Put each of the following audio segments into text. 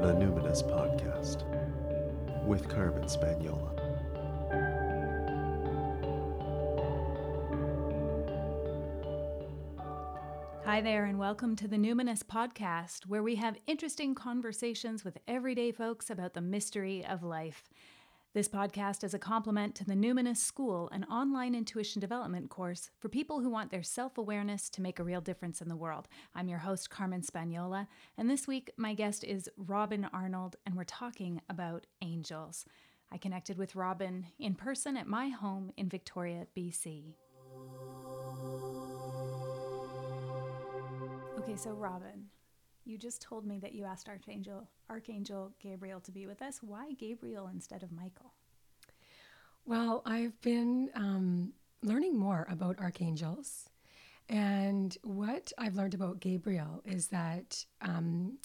the Numinous Podcast with Carmen Spagnola. Hi there, and welcome to the Numinous Podcast, where we have interesting conversations with everyday folks about the mystery of life. This podcast is a complement to the Numinous School, an online intuition development course for people who want their self awareness to make a real difference in the world. I'm your host, Carmen Spagnola, and this week my guest is Robin Arnold, and we're talking about angels. I connected with Robin in person at my home in Victoria, BC. Okay, so Robin, you just told me that you asked Archangel Archangel Gabriel to be with us. Why Gabriel instead of Michael? Well, I've been um, learning more about archangels, and what I've learned about Gabriel is that um,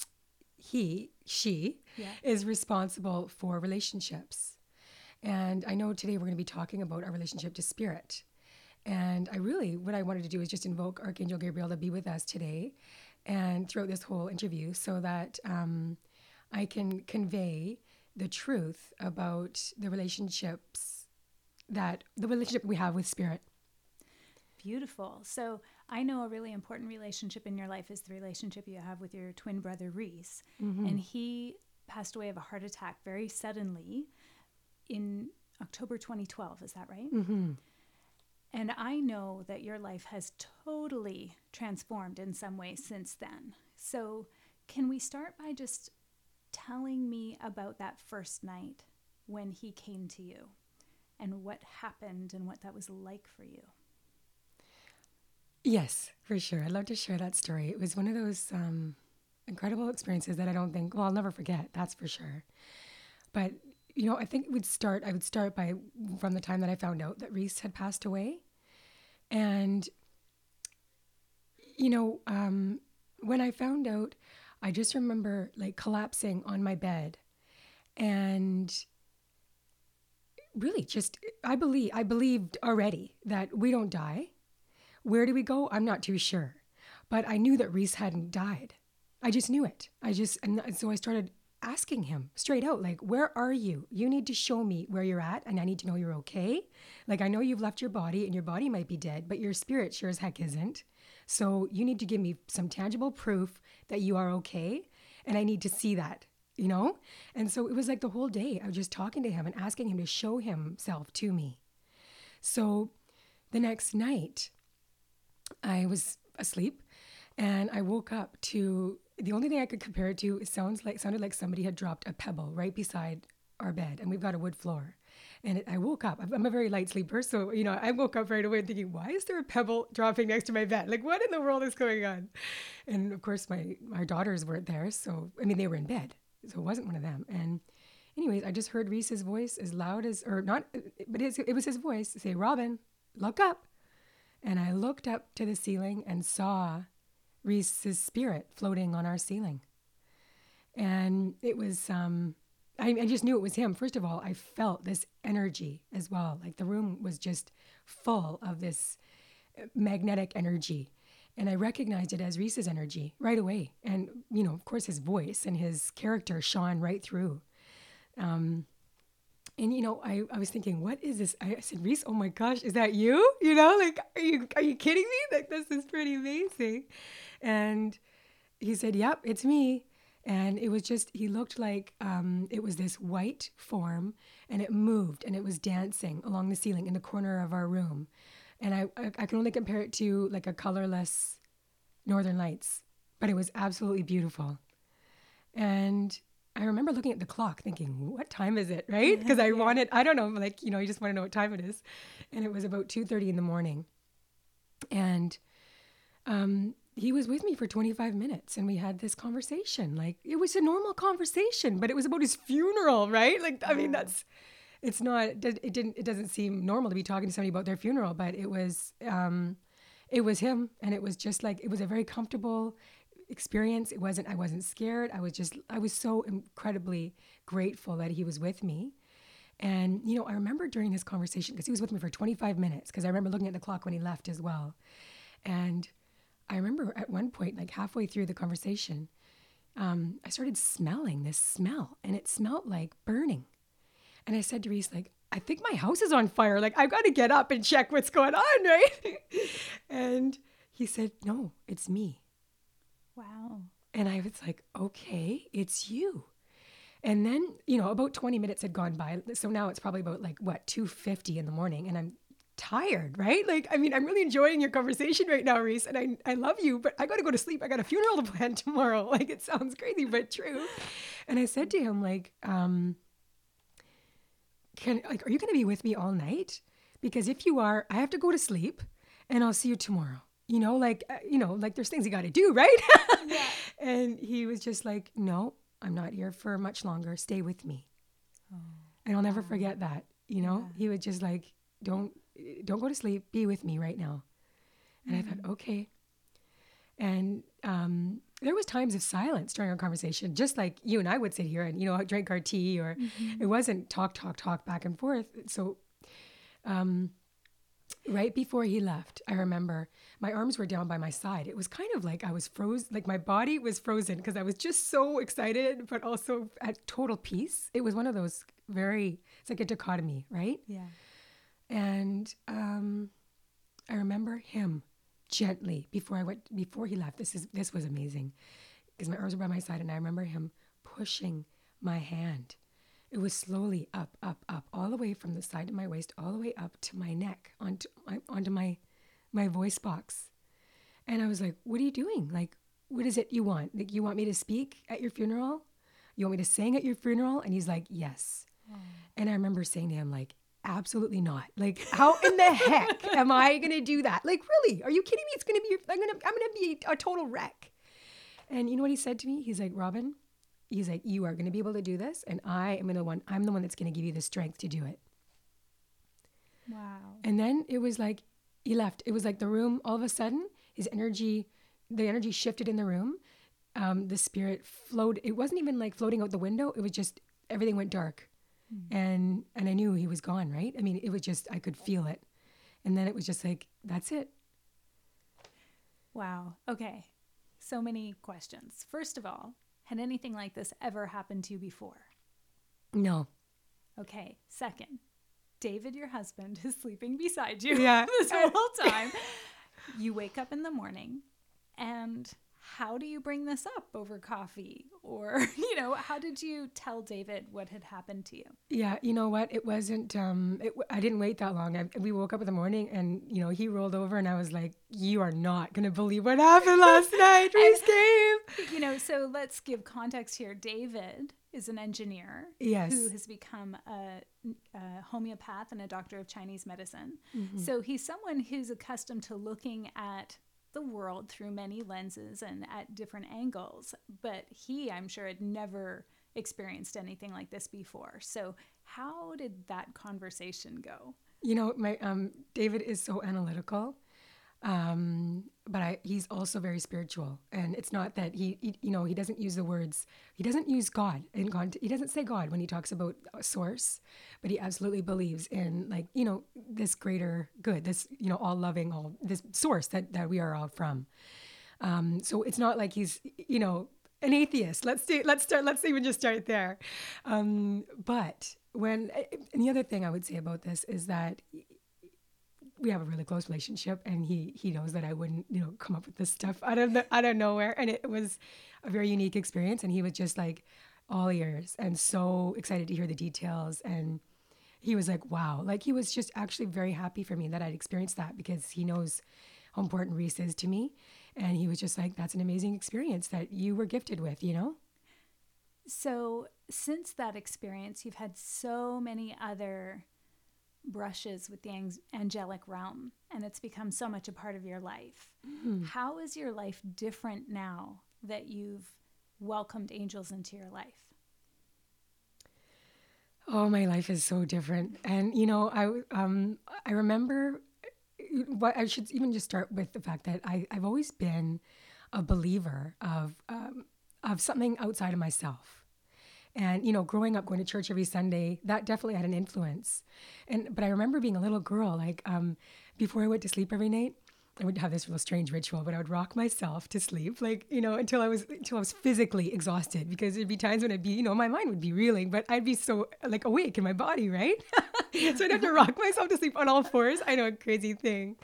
he, she, Yeah. is responsible for relationships. And I know today we're going to be talking about our relationship to spirit. And I really, what I wanted to do is just invoke Archangel Gabriel to be with us today and throughout this whole interview so that um, I can convey the truth about the relationships that the relationship we have with spirit. Beautiful. So I know a really important relationship in your life is the relationship you have with your twin brother Reece, and he passed away of a heart attack very suddenly in October 2012. Is that right? Mm-hmm. And I know that your life has totally transformed in some way since then. So, can we start by just telling me about that first night when he came to you and what happened and what that was like for you? Yes, for sure. I'd love to share that story. It was one of those um, incredible experiences that I don't think, well, I'll never forget, that's for sure. But, you know, I think it would start, I would start by from the time that I found out that Reece had passed away. And, you know, um, when I found out, I just remember like collapsing on my bed and really just, I believe, I believed already that we don't die. Where do we go? I'm not too sure. But I knew that Reece hadn't died. I just knew it. I just, and so I started asking him straight out, like, where are you? You need to show me where you're at, and I need to know you're okay. Like, I know you've left your body, and your body might be dead, but your spirit sure as heck isn't. So you need to give me some tangible proof that you are okay, and I need to see that, you know? And so it was like the whole day, I was just talking to him and asking him to show himself to me. So the next night, I was asleep and I woke up to the only thing I could compare it to it sounds like sounded like somebody had dropped a pebble right beside our bed and we've got a wood floor. And it, I woke up. I'm- a very light sleeper, so you know I woke up right away thinking, why is there a pebble dropping next to my bed? Like, what in the world is going on? And of course, my my daughters weren't there, so I mean they were in bed, so it wasn't one of them. And anyways, I just heard Reece's voice as loud as, or not, but his, it was his voice say, "Robin, look up." And I looked up to the ceiling and saw Reece's spirit floating on our ceiling. And it was, um, I, I just knew it was him. First of all, I felt this energy as well. Like the room was just full of this uh, magnetic energy. And I recognized it as Reece's energy right away. And, you know, of course, his voice and his character shone right through. Um, and you know, I, I was thinking, what is this? I said, Reece, oh my gosh, is that you? You know, like, are you are you kidding me? Like, this is pretty amazing. And he said, Yep, it's me. And it was just, he looked like um, it was this white form and it moved and it was dancing along the ceiling in the corner of our room. And I, I, I can only compare it to like a colorless Northern Lights, but it was absolutely beautiful. And I remember looking at the clock thinking, what time is it, right? Because I wanted, I don't know, like, you know, you just want to know what time it is. And it was about 2.30 in the morning. And um, he was with me for 25 minutes and we had this conversation. Like, it was a normal conversation, but it was about his funeral, right? Like, I mean, that's, it's not, it did- it didn't, it doesn't seem normal to be talking to somebody about their funeral, but it was, um, it was him. And it was just like, it was a very comfortable, experience. It wasn't, I wasn't scared. I was just, I was so incredibly grateful that he was with me. And, you know, I remember during this conversation, because he was with me for 25 minutes, because I remember looking at the clock when he left as well. And I remember at one point, like halfway through the conversation, um, I started smelling this smell, and it smelled like burning. And I said to Reece, like, I think my house is on fire. Like, I've got to get up and check what's going on, right? and he said, No, it's me. Wow. And I was like, Okay, it's you. And then, you know, about 20 minutes had gone by. So now it's probably about like what, 2:50 in the morning and I'm tired, right? Like, I mean, I'm really enjoying your conversation right now, Reece, and I, I love you, but I got to go to sleep. I got a funeral to plan tomorrow. Like, it sounds crazy, but true. And I said to him, like, um, can, like, are you going to be with me all night? Because if you are, I have to go to sleep and I'll see you tomorrow. You know, like, uh, you know, like there's things you got to do, right? Yeah. and he was just like, no, I'm not here for much longer. Stay with me. And I'll never forget that. You know, he was just like, don't, don't go to sleep. Be with me right now. And I thought, okay. And um, there was times of silence during our conversation, just like you and I would sit here and you know drink our tea, or it wasn't talk, talk, talk back and forth. So, um, right before he left, I remember my arms were down by my side. It was kind of like I was frozen, like my body was frozen because I was just so excited, but also at total peace. It was one of those very, it's like a dichotomy, right? Yeah. And um, I remember him gently before I went before he left. This is this was amazing because my arms were by my side, and I remember him pushing my hand. It was slowly up, up, up, all the way from the side of my waist, all the way up to my neck, onto my onto my my voice box. And I was like, "What are you doing? Like, what is it you want? Like, you want me to speak at your funeral? You want me to sing at your funeral?" And he's like, "Yes." And I remember saying to him, like, absolutely not. Like, how in the heck am I gonna do that? Like, really? Are you kidding me? It's gonna be I'm gonna I'm gonna be a total wreck. And you know what he said to me? He's like, Robin, he's like, you are gonna be able to do this, and I am gonna one, I'm the one that's gonna give you the strength to do it. Wow. And then it was like he left. It was like the room, all of a sudden, his energy, the energy shifted in the room. Um, the spirit flowed. It wasn't even like floating out the window. It was just everything went dark. Hmm. And and I knew he was gone, right? I mean, it was just I could feel it. And then it was just like, that's it. Wow. Okay. So many questions. First of all, had anything like this ever happened to you before? No. Okay. Second, David, your husband, is sleeping beside you Yeah. this whole time. you wake up in the morning, and how do you bring this up over coffee? Or, you know, how did you tell David what had happened to you? Yeah, you know what? It wasn't. Um, it, I didn't wait that long. I, we woke up in the morning, and you know, he rolled over, and I was like, "You are not gonna believe what happened last night." Reece came. You know, so let's give context here. David is an engineer Yes. who has become a, a homeopath and a doctor of Chinese medicine. Mm-hmm. So he's someone who's accustomed to looking at the world through many lenses and at different angles. But he, I'm sure, had never experienced anything like this before. So, how did that conversation go? You know, my um, David is so analytical, um, but I, he's also very spiritual. And it's not that he, he, you know, he doesn't use the words. He doesn't use God in God. He doesn't say God when he talks about source, but he absolutely believes in like you know this greater good, this you know all loving, all this source that that we are all from. Um, so it's not like he's you know an atheist. Let's do let's start let's even just start there. Um, but when and the other thing I would say about this is that we have a really close relationship and he he knows that I wouldn't you know come up with this stuff out of the, out of nowhere. And it was a very unique experience and he was just like all ears and so excited to hear the details. And he was like wow. Like he was just actually very happy for me that I'd experienced that because he knows how important Reece is to me. And he was just like that's an amazing experience that you were gifted with you know? So, since that experience, you've had so many other brushes with the angelic realm, and it's become so much a part of your life. How is your life different now that you've welcomed angels into your life? Oh, my life is so different. And you know, I um I remember what I should even just start with the fact that I I've always been a believer of um, of something outside of myself. And you know, growing up going to church every Sunday, that definitely had an influence. And but I remember being a little girl, like um, before I went to sleep every night, I would have this real strange ritual, but I would rock myself to sleep, like you know, until I was until I was physically exhausted. Because there'd be times when I'd be, you know, my mind would be reeling, but I'd be so like awake in my body, right? so I'd have to rock myself to sleep on all fours. I know, a crazy thing,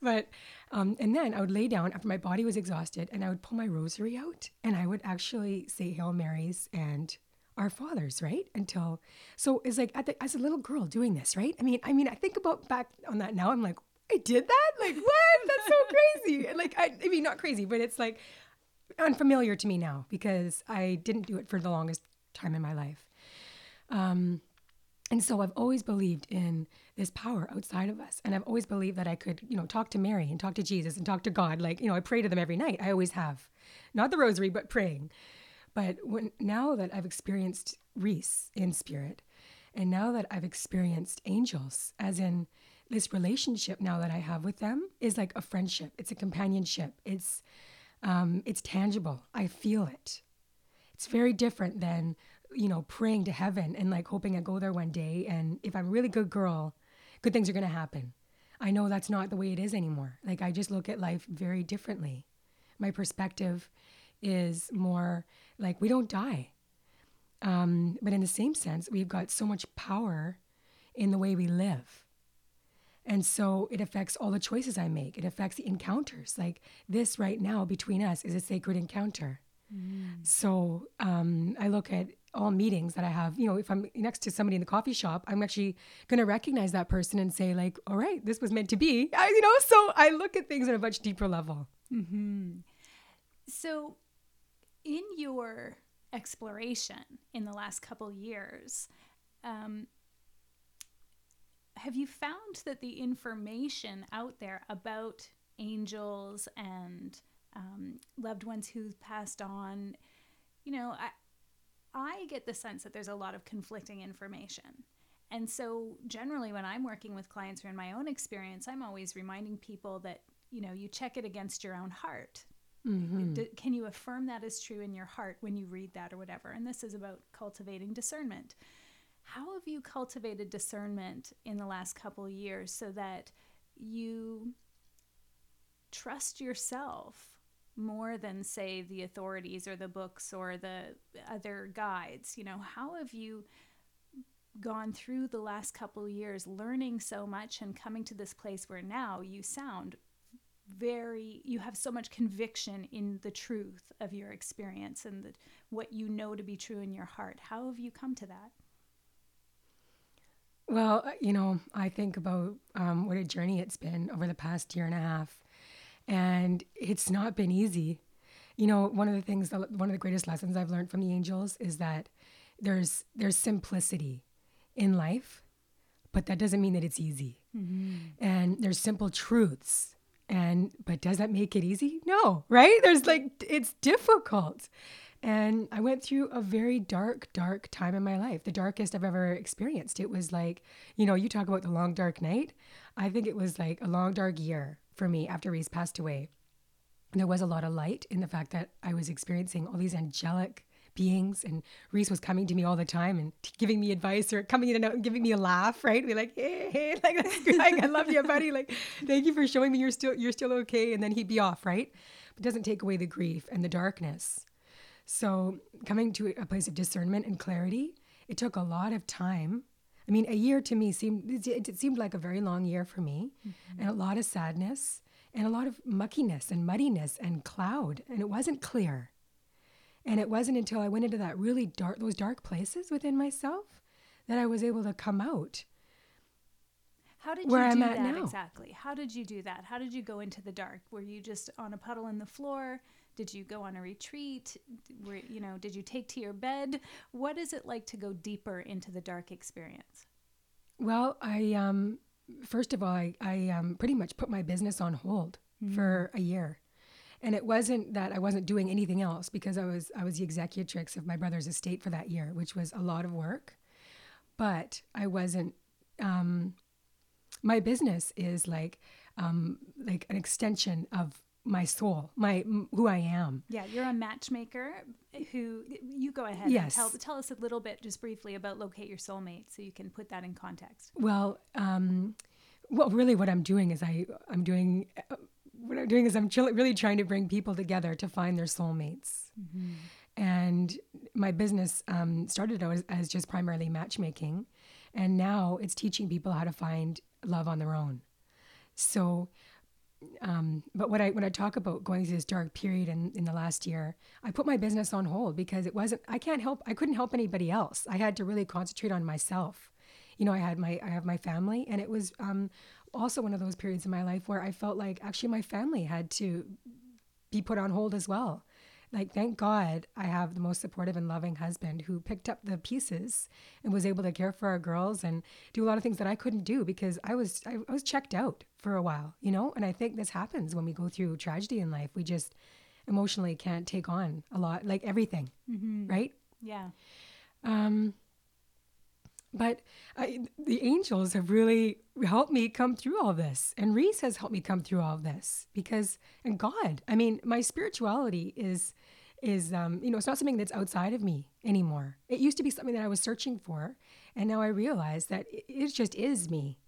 but um, and then I would lay down after my body was exhausted, and I would pull my rosary out, and I would actually say Hail Marys and our fathers, right? Until so it's like the, as a little girl doing this, right? I mean, I mean, I think about back on that now. I'm like, I did that? Like, what? That's so crazy. like, I, I mean, not crazy, but it's like unfamiliar to me now because I didn't do it for the longest time in my life. Um, and so I've always believed in this power outside of us. And I've always believed that I could, you know, talk to Mary and talk to Jesus and talk to God. Like, you know, I pray to them every night. I always have. Not the rosary, but praying. But when now that I've experienced Reece in spirit, and now that I've experienced angels, as in this relationship now that I have with them is like a friendship. It's a companionship. It's um, it's tangible. I feel it. It's very different than you know praying to heaven and like hoping I go there one day and if I'm a really good girl, good things are gonna happen. I know that's not the way it is anymore. Like I just look at life very differently. My perspective is more like we don't die. Um, but in the same sense, we've got so much power in the way we live. And so it affects all the choices I make. It affects the encounters. Like this right now between us is a sacred encounter. Mm. So um, I look at all meetings that I have, you know, if I'm next to somebody in the coffee shop, I'm actually going to recognize that person and say, like, all right, this was meant to be. I, you know, so I look at things at a much deeper level. Mm-hmm. So, in your exploration in the last couple years, um, have you found that the information out there about angels and um, loved ones who've passed on, you know, I, I get the sense that there's a lot of conflicting information. And so, generally, when I'm working with clients or in my own experience, I'm always reminding people that, you know, you check it against your own heart. Mm-hmm. Do, can you affirm that is true in your heart when you read that or whatever? And this is about cultivating discernment. How have you cultivated discernment in the last couple years so that you trust yourself more than say the authorities or the books or the other guides you know how have you gone through the last couple years learning so much and coming to this place where now you sound very you have so much conviction in the truth of your experience and the, what you know to be true in your heart how have you come to that well, uh, you know, I think about um, what a journey it's been over the past year and a half, and it's not been easy. You know, one of the things, that one of the greatest lessons I've learned from the angels is that there's there's simplicity in life, but that doesn't mean that it's easy. Mm-hmm. And there's simple truths, and but does that make it easy? No, right? There's like it's difficult. And I went through a very dark, dark time in my life, the darkest I've ever experienced. It was like, you know, you talk about the long, dark night. I think it was like a long, dark year for me after Reece passed away. And there was a lot of light in the fact that I was experiencing all these angelic beings and Reece was coming to me all the time and t- giving me advice or coming in and out and giving me a laugh, right? Be like, hey, hey, like that's. I love you, buddy. Like, thank you for showing me you're still you're still okay. And then he'd be off, right? But it doesn't take away the grief and the darkness. So, coming to a place of discernment and clarity, it took a lot of time. I mean, a year to me seemed it, seemed like a very long year for me, mm-hmm. and a lot of sadness and a lot of muckiness and muddiness and cloud, and it wasn't clear. And it wasn't until I went into that really dark those dark places within myself that I was able to come out. How did you where do I'm that now. exactly? How did you do that? How did you go into the dark? Were you just on a puddle in the floor? Did you go on a retreat? Were, you know, did you take to your bed? What is it like to go deeper into the dark experience? Well, I um, first of all, I, I um, pretty much put my business on hold mm-hmm. for a year, and it wasn't that I wasn't doing anything else because I was I was the executrix of my brother's estate for that year, which was a lot of work, but I wasn't. Um, my business is like um, like an extension of my soul, my who I am. Yeah, you're a matchmaker who you go ahead yes. and tell tell us a little bit just briefly about locate your soulmate so you can put that in context. Well, um, well really what I'm doing is I I'm doing uh, what I'm doing is I'm really trying to bring people together to find their soulmates. And my business um, started out as, as just primarily matchmaking, and now it's teaching people how to find love on their own. So, um, but when I when I talk about going through this dark period in, in the last year, I put my business on hold because it wasn't. I can't help. I couldn't help anybody else. I had to really concentrate on myself. You know, I had my I have my family, and it was um, also one of those periods in my life where I felt like actually my family had to be put on hold as well. Like, thank God I have the most supportive and loving husband who picked up the pieces and was able to care for our girls and do a lot of things that I couldn't do because I was I, I was checked out for a while, you know. And I think this happens when we go through tragedy in life. We just emotionally can't take on a lot, like everything, right? Yeah. Um, but I, the angels have really helped me come through all this, and Reece has helped me come through all this because, and God, I mean, my spirituality is, is um, you know, it's not something that's outside of me anymore. It used to be something that I was searching for, and now I realize that it, it just is me.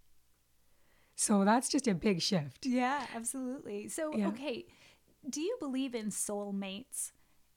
So that's just a big shift. Yeah, absolutely. So, Yeah. okay, do you believe in soulmates?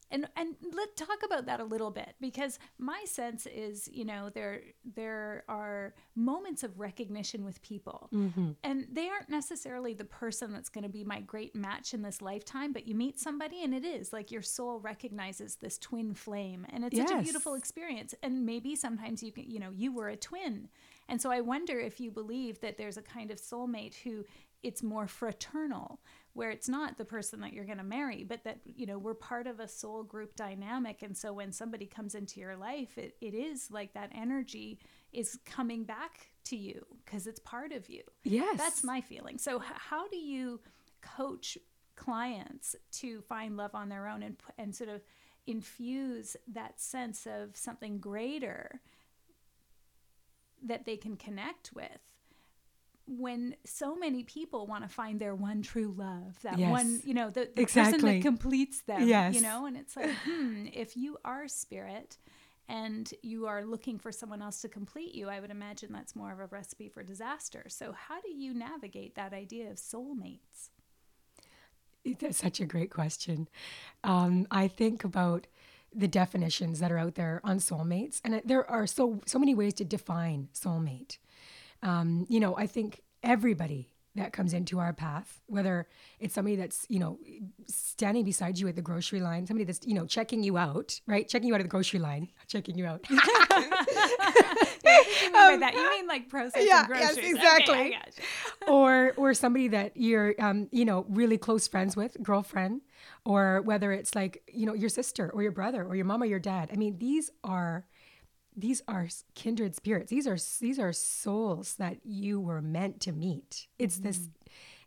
And and let's talk about that a little bit because my sense is, you know, there there are moments of recognition with people. Mm-hmm. And they aren't necessarily the person that's going to be my great match in this lifetime, but you meet somebody and it is like your soul recognizes this twin flame and it's such a beautiful experience. And maybe sometimes you can, you know, you were a twin. And so I wonder if you believe that there's a kind of soulmate who it's more fraternal, where it's not the person that you're going to marry, but that, you know, we're part of a soul group dynamic. And so when somebody comes into your life, it, it is like that energy is coming back to you because it's part of you. Yes. That's my feeling. So, h- how do you coach clients to find love on their own and, and sort of infuse that sense of something greater that they can connect with? When so many people want to find their one true love, that Yes. one, you know, the, the person that completes them, Yes. you know, and it's like, hmm, if you are spirit and you are looking for someone else to complete you, I would imagine that's more of a recipe for disaster. So, how do you navigate that idea of soulmates? That's such a great question. Um, I think about the definitions that are out there on soulmates, and there are so so many ways to define soulmate. Um, you know, I think everybody that comes into our path, whether it's somebody that's you know standing beside you at the grocery line, somebody that's you know checking you out, right? Checking you out at the grocery line, checking you out. You mean by that? You mean like processing yeah, yes, groceries? Okay, I exactly. gotcha. or or somebody that you're um, you know really close friends with girlfriend or whether it's like you know your sister or your brother or your mom or your dad i mean these are these are kindred spirits. These are these are souls that you were meant to meet. It's this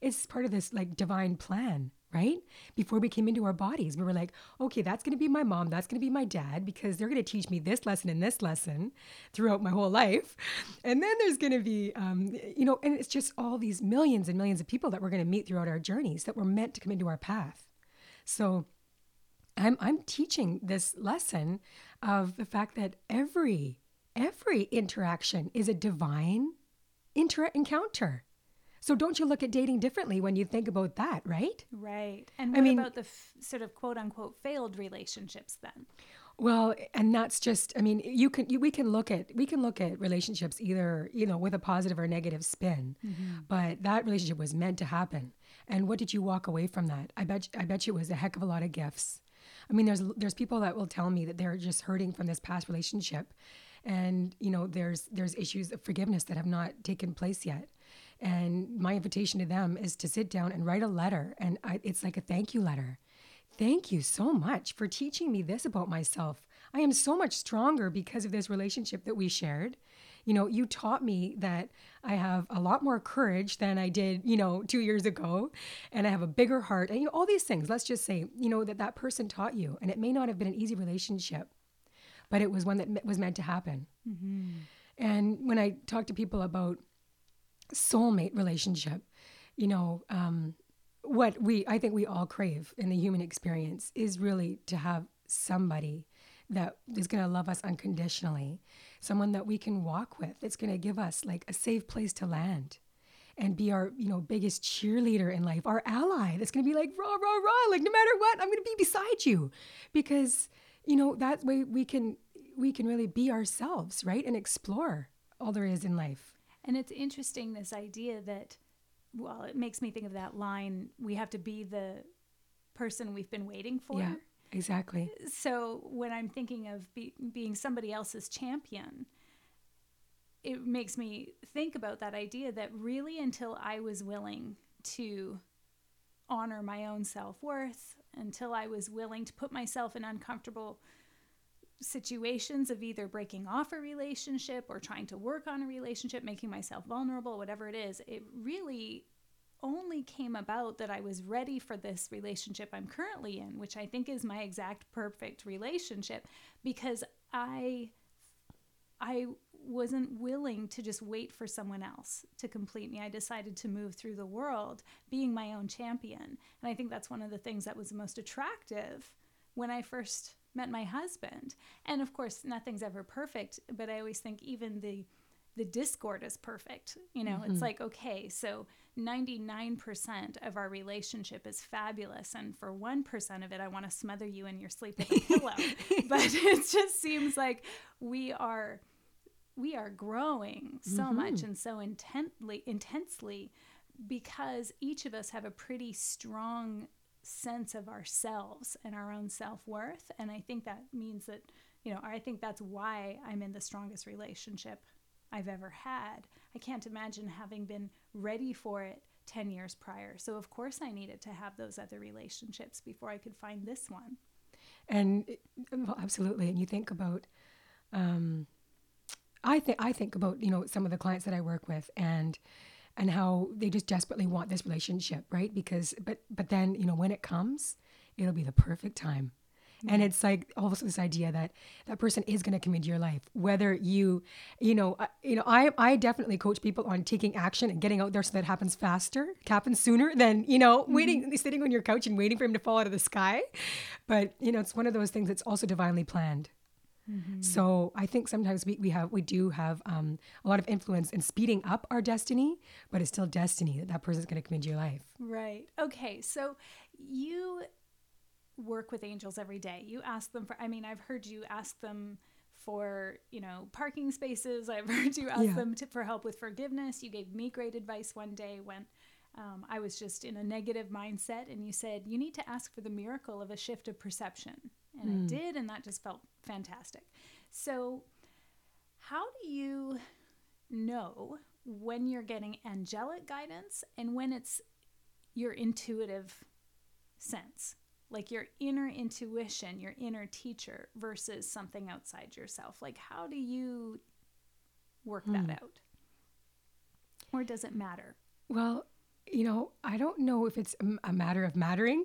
it's part of this like divine plan right? Before we came into our bodies we were like okay that's going to be my mom that's going to be my dad because they're going to teach me this lesson and this lesson throughout my whole life. And then there's going to be um, you know and it's just all these millions and millions of people that we're going to meet throughout our journeys that were meant to come into our path. So I'm I'm teaching this lesson of the fact that every every interaction is a divine inter- encounter. So don't you look at dating differently when you think about that, right? Right. And I what mean- about the f- sort of quote unquote failed relationships then? Well, and that's just I mean, you can you, we can look at we can look at relationships either, you know, with a positive or negative spin. Mm-hmm. But that relationship was meant to happen. And what did you walk away from that? I bet I bet you it was a heck of a lot of gifts. I mean, there's there's people that will tell me that they're just hurting from this past relationship, and you know, there's there's issues of forgiveness that have not taken place yet. And my invitation to them is to sit down and write a letter, and I, it's like a thank you letter. Thank you so much for teaching me this about myself. I am so much stronger because of this relationship that we shared. You know, you taught me that I have a lot more courage than I did, you know, two years ago, and I have a bigger heart, and you know, all these things. Let's just say, you know, that that person taught you, and it may not have been an easy relationship, but it was one that was meant to happen. And when I talk to people about soulmate relationship, you know, um, what we I think we all crave in the human experience is really to have somebody that is going to love us unconditionally, someone that we can walk with. It's going to give us like a safe place to land. and be our, you know, biggest cheerleader in life, our ally that's going to be like, rah, rah, rah, like no matter what, I'm going to be beside you. Because, you know, that way we can, we can really be ourselves, right? And explore all there is in life. And it's interesting, this idea that, well, it makes me think of that line we have to be the person we've been waiting for. Yeah, exactly. So when I'm thinking of be, being somebody else's champion, it makes me think about that idea that really until I was willing to honor my own self worth, until I was willing to put myself in uncomfortable situations of either breaking off a relationship or trying to work on a relationship, making myself vulnerable, whatever it is, it really only came about that I was ready for this relationship I'm currently in, which I think is my exact perfect relationship because I I wasn't willing to just wait for someone else to complete me. I decided to move through the world being my own champion. And I think that's one of the things that was the most attractive when I first met my husband. And of course, nothing's ever perfect, but I always think even the the discord is perfect. You know, mm-hmm. it's like okay, so 99% of our relationship is fabulous and for 1% of it I want to smother you in your sleep with a pillow. but it just seems like we are we are growing so mm-hmm. much and so intently intensely because each of us have a pretty strong sense of ourselves and our own self-worth and i think that means that you know i think that's why i'm in the strongest relationship i've ever had i can't imagine having been ready for it 10 years prior so of course i needed to have those other relationships before i could find this one and well absolutely and you think about um, I think I think about you know some of the clients that I work with and and how they just desperately want this relationship, right? Because but but then you know when it comes, it'll be the perfect time. Mm-hmm. And it's like also this idea that that person is going to come into your life, whether you, you know, uh, you know, I I definitely coach people on taking action and getting out there so that happens faster, happens sooner than you know mm-hmm. waiting, sitting on your couch and waiting for him to fall out of the sky. But you know, it's one of those things that's also divinely planned. Mm-hmm. So I think sometimes we, we have we do have um, a lot of influence in speeding up our destiny, but it's still destiny that that person is going to come into your life. Right. Okay. So you work with angels every day. You ask them for. I mean, I've heard you ask them for you know parking spaces. I've heard you ask yeah. them to, for help with forgiveness. You gave me great advice one day when. Um, I was just in a negative mindset, and you said you need to ask for the miracle of a shift of perception. And mm. I did, and that just felt fantastic. So, how do you know when you're getting angelic guidance and when it's your intuitive sense? Like your inner intuition, your inner teacher versus something outside yourself. Like, how do you work that hmm. out? Or does it matter? Well, you know, I don't know if it's a matter of mattering,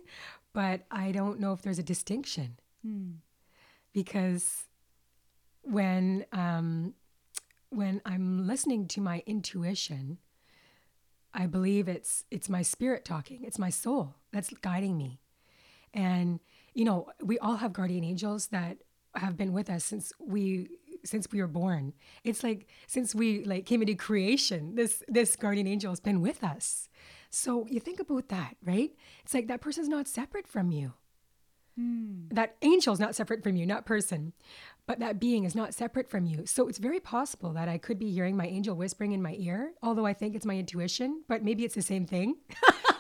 but I don't know if there's a distinction. Hmm because when um, when I'm listening to my intuition, I believe it's it's my spirit talking. It's my soul that's guiding me. And you know, we all have guardian angels that have been with us since we since we were born. It's like since we like came into creation, this this guardian angel has been with us. So you think about that, right? It's like that person's not separate from you. Mm. That angel is not separate from you, not person, but that being is not separate from you. So it's very possible that I could be hearing my angel whispering in my ear, although I think it's my intuition, but maybe it's the same thing.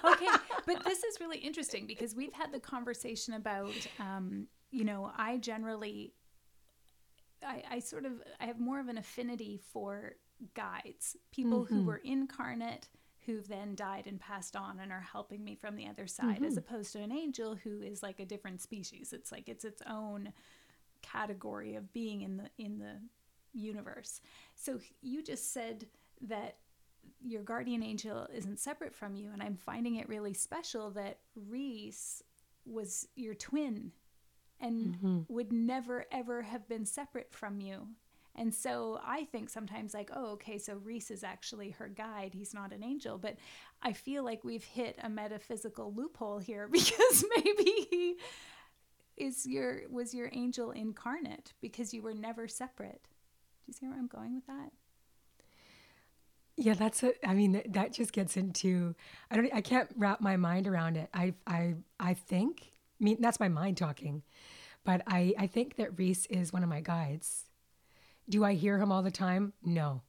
okay, but this is really interesting because we've had the conversation about, um, you know, I generally, I, I sort of, I have more of an affinity for guides, people mm-hmm. who were incarnate who've then died and passed on and are helping me from the other side mm-hmm. as opposed to an angel who is like a different species it's like it's its own category of being in the in the universe so you just said that your guardian angel isn't separate from you and i'm finding it really special that reece was your twin and mm-hmm. would never ever have been separate from you and so I think sometimes, like, oh, okay, so Reece is actually her guide. He's not an angel. But I feel like we've hit a metaphysical loophole here because maybe he is your was your angel incarnate because you were never separate. Do you see where I'm going with that? Yeah, that's a. I mean, that just gets into. I don't. I can't wrap my mind around it. I. I. I think. I mean, that's my mind talking, but I. I think that Reece is one of my guides. Do I hear him all the time? No.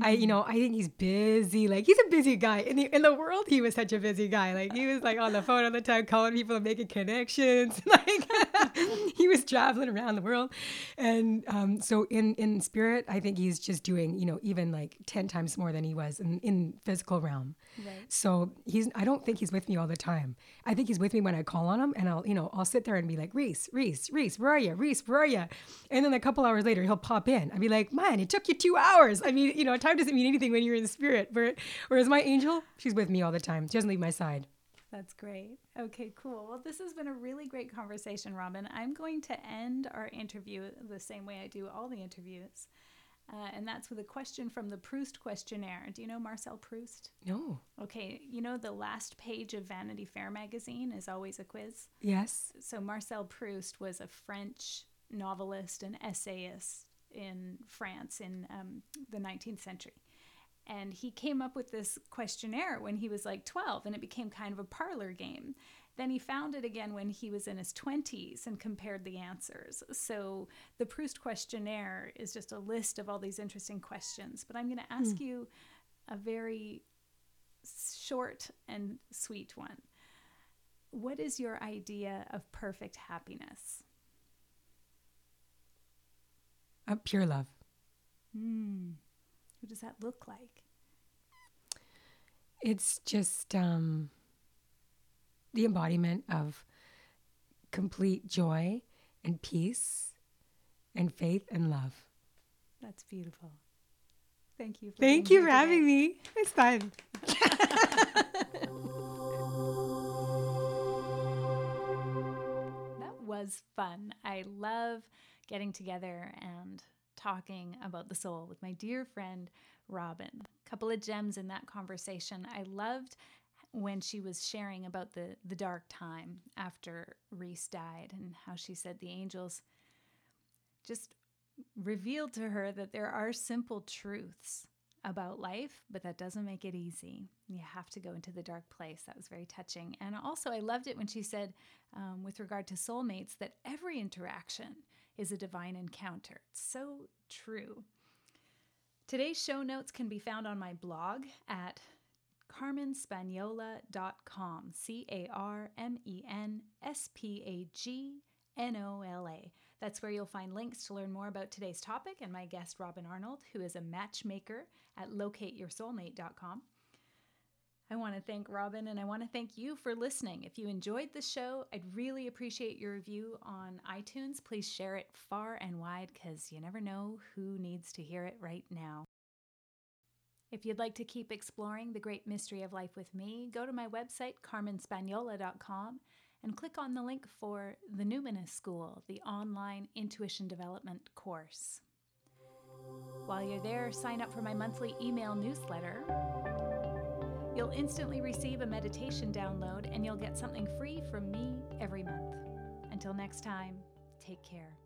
I, you know, I think he's busy. Like he's a busy guy. In the in the world, he was such a busy guy. Like he was like on the phone all the time, calling people and making connections. Like he was traveling around the world, and um, so in in spirit, I think he's just doing you know even like ten times more than he was in in physical realm. Right. So he's. I don't think he's with me all the time. I think he's with me when I call on him, and I'll you know I'll sit there and be like Reece, Reece, Reece, where are you, Reece, where are you? And then a couple hours later, he'll pop in. I'd be like, man, it took you two hours. I mean, you know, time doesn't mean anything when you're in the spirit. Whereas my angel, she's with me all the time. She doesn't leave my side. That's great. Okay, cool. Well, this has been a really great conversation, Robin. I'm going to end our interview the same way I do all the interviews. Uh, and that's with a question from the Proust questionnaire. Do you know Marcel Proust? No. Okay, you know the last page of Vanity Fair magazine is always a quiz? Yes. So Marcel Proust was a French novelist and essayist in France in um, the 19th century. And he came up with this questionnaire when he was like 12, and it became kind of a parlor game. Then he found it again when he was in his 20s and compared the answers. So the Proust questionnaire is just a list of all these interesting questions. But I'm going to ask mm. you a very short and sweet one. What is your idea of perfect happiness? Uh, pure love. Hmm. What does that look like? It's just um, the embodiment of complete joy and peace and faith and love. That's beautiful. Thank you. Thank you for having me. It's fun. that was fun. I love getting together and talking about the soul with my dear friend Robin. A couple of gems in that conversation. I loved when she was sharing about the the dark time after Reece died and how she said the angels just revealed to her that there are simple truths about life, but that doesn't make it easy. You have to go into the dark place. That was very touching. And also, I loved it when she said, um, with regard to soulmates, that every interaction is a divine encounter. It's so true. Today's show notes can be found on my blog at carmenspagnola.com, C A R M E N S P A G N O L A. That's where you'll find links to learn more about today's topic and my guest, Robin Arnold, who is a matchmaker at locateyoursoulmate.com. I want to thank Robin and I want to thank you for listening. If you enjoyed the show, I'd really appreciate your review on iTunes. Please share it far and wide because you never know who needs to hear it right now. If you'd like to keep exploring the great mystery of life with me, go to my website, carmenspagnola.com, and click on the link for the Numinous School, the online intuition development course. While you're there, sign up for my monthly email newsletter. You'll instantly receive a meditation download and you'll get something free from me every month. Until next time, take care.